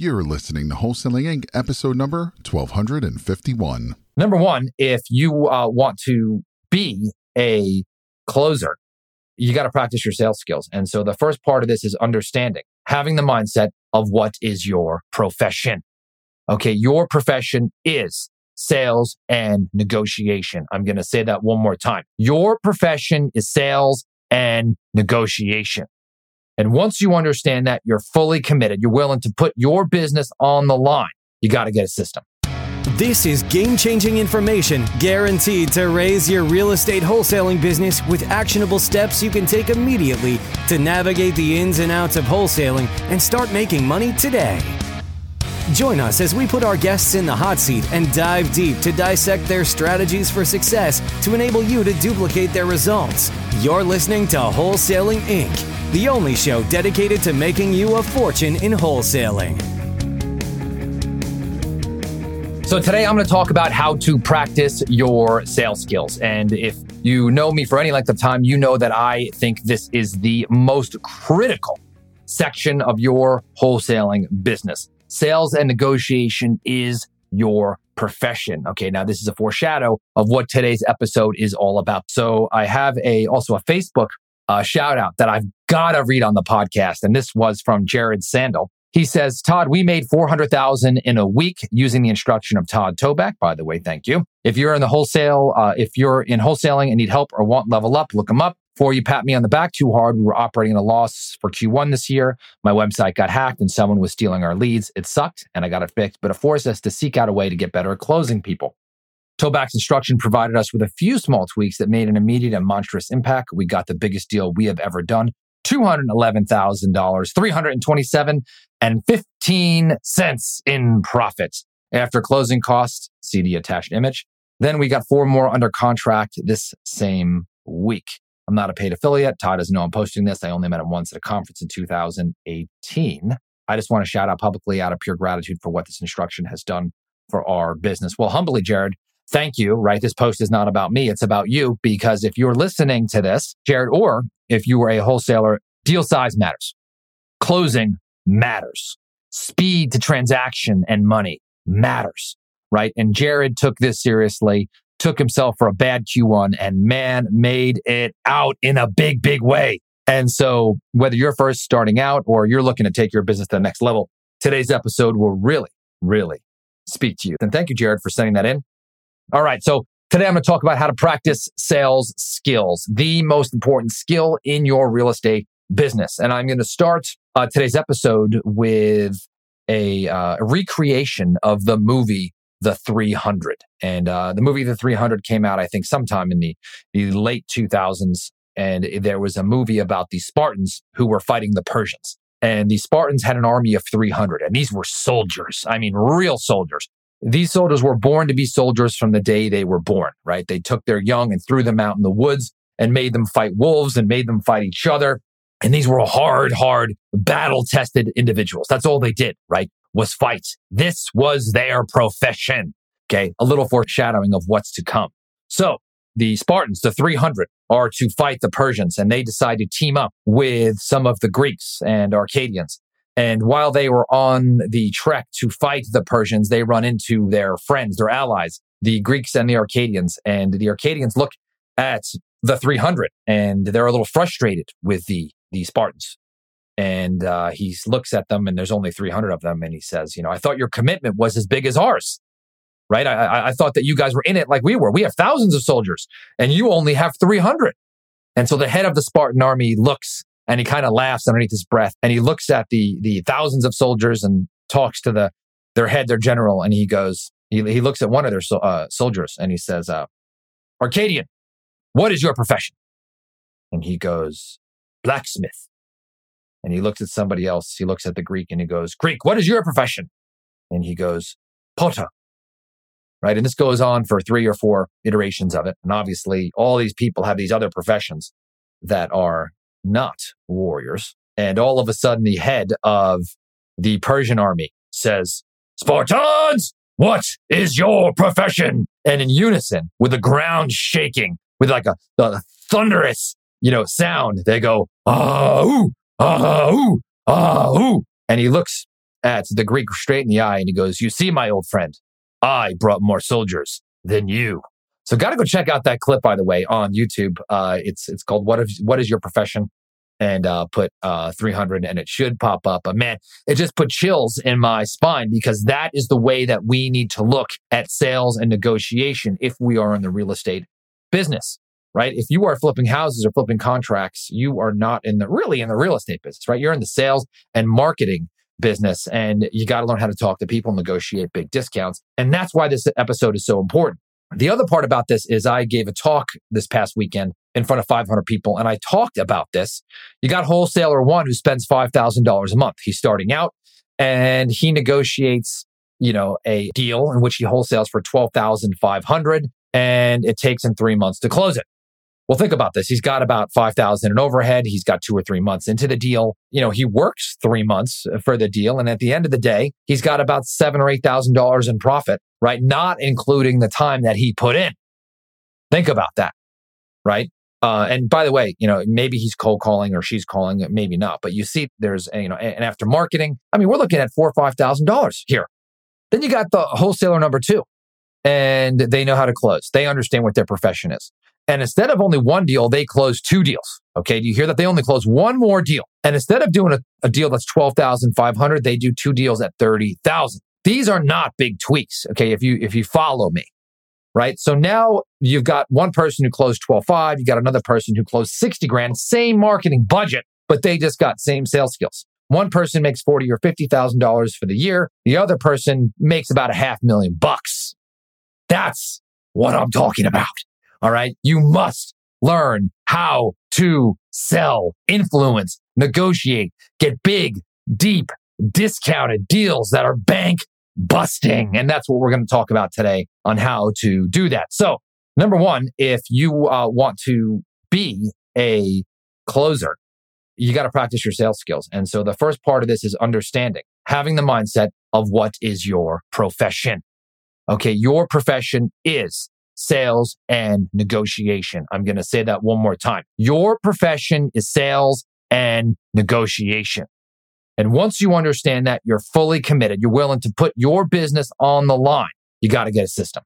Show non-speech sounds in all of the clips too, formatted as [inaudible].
You're listening to Wholesaling Inc., episode number 1251. Number one, if you uh, want to be a closer, you got to practice your sales skills. And so the first part of this is understanding, having the mindset of what is your profession. Okay. Your profession is sales and negotiation. I'm going to say that one more time. Your profession is sales and negotiation. And once you understand that, you're fully committed. You're willing to put your business on the line. You got to get a system. This is game changing information guaranteed to raise your real estate wholesaling business with actionable steps you can take immediately to navigate the ins and outs of wholesaling and start making money today. Join us as we put our guests in the hot seat and dive deep to dissect their strategies for success to enable you to duplicate their results. You're listening to Wholesaling Inc., the only show dedicated to making you a fortune in wholesaling. So, today I'm going to talk about how to practice your sales skills. And if you know me for any length of time, you know that I think this is the most critical section of your wholesaling business. Sales and negotiation is your profession. Okay. Now this is a foreshadow of what today's episode is all about. So I have a, also a Facebook uh, shout out that I've got to read on the podcast. And this was from Jared Sandel. He says, Todd, we made 400,000 in a week using the instruction of Todd Toback. By the way, thank you. If you're in the wholesale, uh, if you're in wholesaling and need help or want level up, look him up. Before you pat me on the back too hard, we were operating at a loss for Q1 this year. My website got hacked and someone was stealing our leads. It sucked and I got it fixed, but it forced us to seek out a way to get better at closing people. Toback's instruction provided us with a few small tweaks that made an immediate and monstrous impact. We got the biggest deal we have ever done. $211,000, 327 and 15 cents in profit after closing costs. See the attached image. Then we got four more under contract this same week. I'm not a paid affiliate. Todd doesn't know I'm posting this. I only met him once at a conference in 2018. I just want to shout out publicly out of pure gratitude for what this instruction has done for our business. Well, humbly, Jared, thank you, right? This post is not about me. It's about you because if you're listening to this, Jared, or if you were a wholesaler, deal size matters. Closing matters. Speed to transaction and money matters, right? And Jared took this seriously, took himself for a bad Q1 and man made it out in a big, big way. And so whether you're first starting out or you're looking to take your business to the next level, today's episode will really, really speak to you. And thank you, Jared, for sending that in. All right. So today I'm going to talk about how to practice sales skills, the most important skill in your real estate business. And I'm going to start uh, today's episode with a, uh, recreation of the movie The 300. And uh, the movie The 300 came out, I think, sometime in the, the late 2000s. And there was a movie about the Spartans who were fighting the Persians. And the Spartans had an army of 300, and these were soldiers. I mean, real soldiers. These soldiers were born to be soldiers from the day they were born, right? They took their young and threw them out in the woods and made them fight wolves and made them fight each other. And these were hard, hard, battle tested individuals. That's all they did, right? Was fight. This was their profession. Okay. A little foreshadowing of what's to come. So the Spartans, the 300, are to fight the Persians and they decide to team up with some of the Greeks and Arcadians. And while they were on the trek to fight the Persians, they run into their friends, their allies, the Greeks and the Arcadians. And the Arcadians look at the 300 and they're a little frustrated with the the Spartans. And uh, he looks at them, and there's only 300 of them, and he says, "You know, I thought your commitment was as big as ours, right? I, I, I thought that you guys were in it like we were. We have thousands of soldiers, and you only have 300." And so the head of the Spartan army looks, and he kind of laughs underneath his breath, and he looks at the the thousands of soldiers and talks to the their head, their general, and he goes, he, he looks at one of their so, uh, soldiers, and he says, uh, "Arcadian, what is your profession?" And he goes, blacksmith. And he looks at somebody else. He looks at the Greek and he goes, Greek, what is your profession? And he goes, potter. Right. And this goes on for three or four iterations of it. And obviously, all these people have these other professions that are not warriors. And all of a sudden, the head of the Persian army says, Spartans, what is your profession? And in unison, with the ground shaking, with like a, a thunderous you know, sound. They go, ah, ooh, ah, ooh, ah, ooh. And he looks at the Greek straight in the eye and he goes, You see, my old friend, I brought more soldiers than you. So got to go check out that clip, by the way, on YouTube. Uh, it's it's called "What is What is Your Profession?" and uh, put uh, 300, and it should pop up. But man, it just put chills in my spine because that is the way that we need to look at sales and negotiation if we are in the real estate business, right? If you are flipping houses or flipping contracts, you are not in the really in the real estate business, right? You're in the sales and marketing business, and you got to learn how to talk to people, negotiate big discounts, and that's why this episode is so important the other part about this is I gave a talk this past weekend in front of 500 people and I talked about this. You got wholesaler one who spends $5,000 a month. He's starting out and he negotiates, you know, a deal in which he wholesales for 12,500 and it takes him 3 months to close it. Well, think about this. He's got about 5,000 in overhead. He's got two or three months into the deal. You know, he works three months for the deal. And at the end of the day, he's got about seven or $8,000 in profit, right? Not including the time that he put in. Think about that, right? Uh, and by the way, you know, maybe he's cold calling or she's calling, maybe not. But you see, there's, you know, and after marketing, I mean, we're looking at four or five thousand dollars here. Then you got the wholesaler number two, and they know how to close. They understand what their profession is. And instead of only one deal, they close two deals. Okay. Do you hear that? They only close one more deal. And instead of doing a, a deal that's 12,500, they do two deals at 30,000. These are not big tweaks. Okay. If you, if you follow me, right? So now you've got one person who closed 12.5. You got another person who closed 60 grand, same marketing budget, but they just got same sales skills. One person makes 40 or $50,000 for the year. The other person makes about a half million bucks. That's what I'm talking about. All right. You must learn how to sell, influence, negotiate, get big, deep, discounted deals that are bank busting. And that's what we're going to talk about today on how to do that. So, number one, if you uh, want to be a closer, you got to practice your sales skills. And so the first part of this is understanding, having the mindset of what is your profession. Okay. Your profession is sales, and negotiation. I'm going to say that one more time. Your profession is sales and negotiation. And once you understand that, you're fully committed. You're willing to put your business on the line. You got to get a system.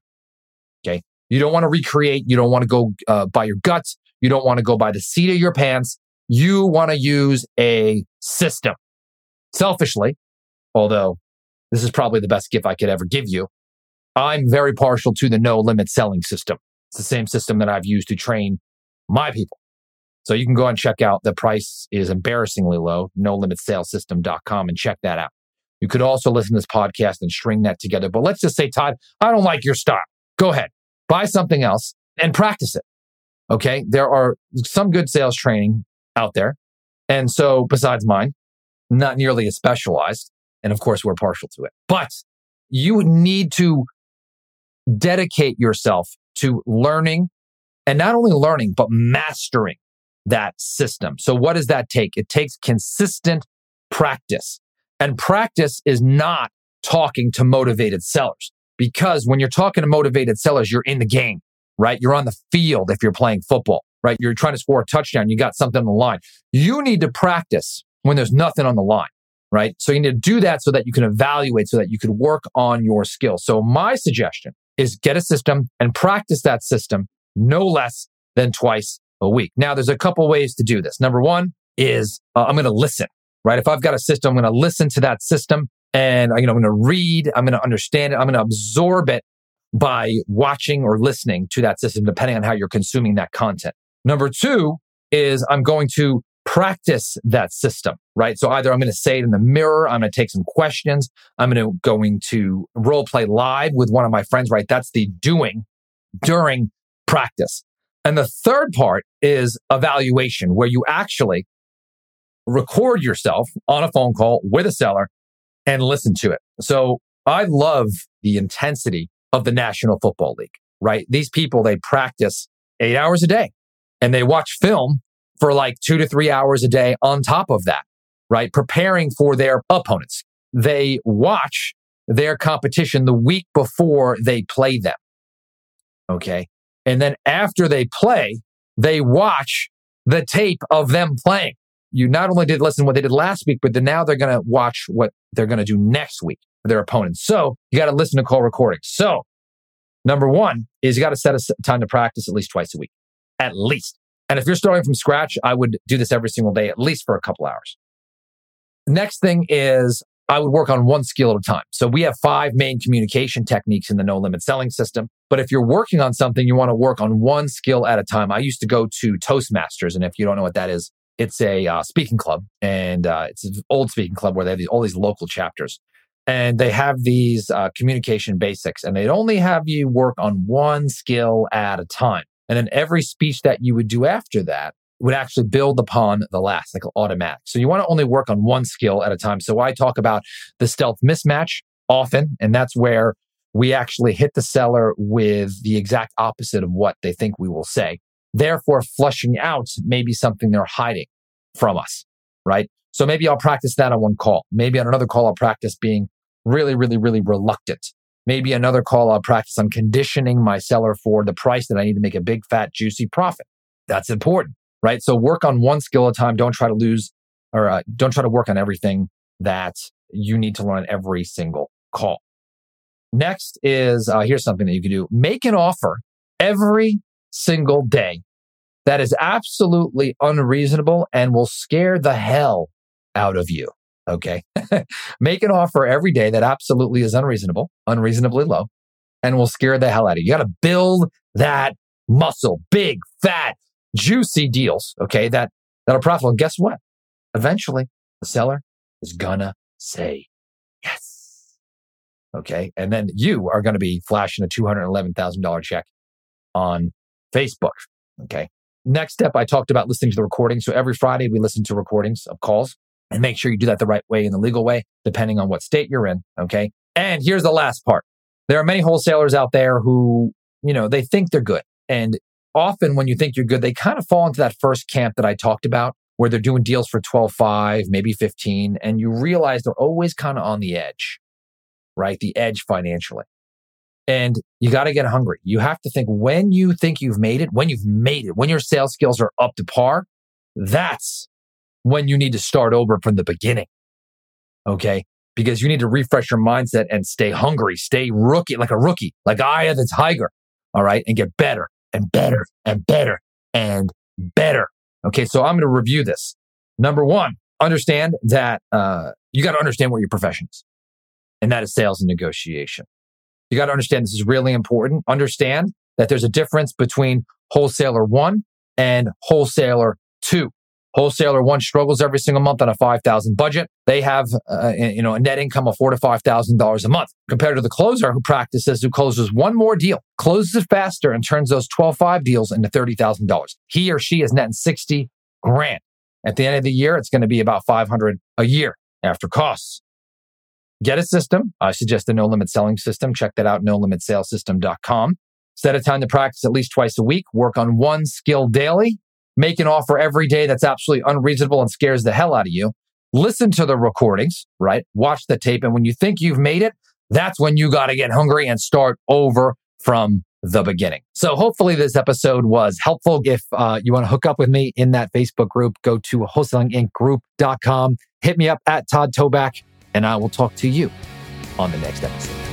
Okay. You don't want to recreate. You don't want to go uh, by your guts. You don't want to go by the seat of your pants. You want to use a system. Selfishly, although this is probably the best gift I could ever give you, I'm very partial to the no limit selling system. It's the same system that I've used to train my people. So you can go and check out the price is embarrassingly low, no limit sales system.com and check that out. You could also listen to this podcast and string that together. But let's just say, Todd, I don't like your style. Go ahead, buy something else and practice it. Okay. There are some good sales training out there. And so besides mine, not nearly as specialized. And of course, we're partial to it, but you need to dedicate yourself to learning and not only learning, but mastering that system. So what does that take? It takes consistent practice and practice is not talking to motivated sellers because when you're talking to motivated sellers, you're in the game, right? You're on the field if you're playing football, right? You're trying to score a touchdown. You got something on the line. You need to practice when there's nothing on the line, right? So you need to do that so that you can evaluate so that you can work on your skills. So my suggestion is get a system and practice that system no less than twice a week. Now, there's a couple ways to do this. Number one is uh, I'm going to listen, right? If I've got a system, I'm going to listen to that system and you know, I'm going to read, I'm going to understand it, I'm going to absorb it by watching or listening to that system, depending on how you're consuming that content. Number two is I'm going to practice that system, right? So either I'm going to say it in the mirror, I'm going to take some questions, I'm going to going to role play live with one of my friends, right? That's the doing during practice. And the third part is evaluation, where you actually record yourself on a phone call with a seller and listen to it. So I love the intensity of the National Football League, right? These people, they practice eight hours a day and they watch film for like two to three hours a day on top of that, right? Preparing for their opponents. They watch their competition the week before they play them. Okay. And then after they play, they watch the tape of them playing. you not only did listen to what they did last week, but then now they're going to watch what they're going to do next week for their opponents. So you got to listen to call recordings. So number one is you got to set a time to practice at least twice a week, at least. And if you're starting from scratch, I would do this every single day, at least for a couple hours. Next thing is I would work on one skill at a time. So we have five main communication techniques in the no limit selling system. But if you're working on something, you want to work on one skill at a time. I used to go to Toastmasters. And if you don't know what that is, it's a uh, speaking club and uh, it's an old speaking club where they have these, all these local chapters and they have these uh, communication basics and they'd only have you work on one skill at a time. And then every speech that you would do after that would actually build upon the last, like automatic. So you want to only work on one skill at a time. So I talk about the stealth mismatch often, and that's where we actually hit the seller with the exact opposite of what they think we will say. Therefore, flushing out maybe something they're hiding from us, right? So maybe I'll practice that on one call. Maybe on another call, I'll practice being really, really, really reluctant. Maybe another call, I'll practice on conditioning my seller for the price that I need to make a big, fat, juicy profit. That's important right? So work on one skill at a time. Don't try to lose or uh, don't try to work on everything that you need to learn every single call. Next is uh, here's something that you can do make an offer every single day that is absolutely unreasonable and will scare the hell out of you. Okay. [laughs] make an offer every day that absolutely is unreasonable, unreasonably low, and will scare the hell out of you. You got to build that muscle, big, fat, juicy deals, okay, that, that are profitable. And guess what? Eventually, the seller is gonna say yes. Okay. And then you are going to be flashing a $211,000 check on Facebook. Okay. Next step, I talked about listening to the recording. So every Friday, we listen to recordings of calls and make sure you do that the right way in the legal way, depending on what state you're in. Okay. And here's the last part. There are many wholesalers out there who, you know, they think they're good. And often when you think you're good, they kind of fall into that first camp that I talked about where they're doing deals for 12, 5, maybe 15. And you realize they're always kind of on the edge, right? The edge financially. And you got to get hungry. You have to think when you think you've made it, when you've made it, when your sales skills are up to par, that's when you need to start over from the beginning. Okay. Because you need to refresh your mindset and stay hungry, stay rookie, like a rookie, like of the Tiger. All right. And get better and better and better and better. Okay, so I'm going to review this. Number one, understand that uh, you got to understand what your profession is, and that is sales and negotiation. You got to understand this is really important. Understand that there's a difference between wholesaler one and wholesaler two. Wholesaler one struggles every single month on a 5,000 budget. They have, uh, you know, a net income of four to $5,000 a month compared to the closer who practices, who closes one more deal, closes it faster and turns those 12-5 deals into $30,000. He or she is netting 60 grand. At the end of the year, it's going to be about 500 a year after costs. Get a system. I suggest the no limit selling system. Check that out, no limit salessystem.com. Set a time to practice at least twice a week. Work on one skill daily make an offer every day that's absolutely unreasonable and scares the hell out of you. Listen to the recordings, right? Watch the tape. And when you think you've made it, that's when you got to get hungry and start over from the beginning. So hopefully this episode was helpful. If uh, you want to hook up with me in that Facebook group, go to wholesalingincgroup.com. Hit me up at Todd Toback, and I will talk to you on the next episode.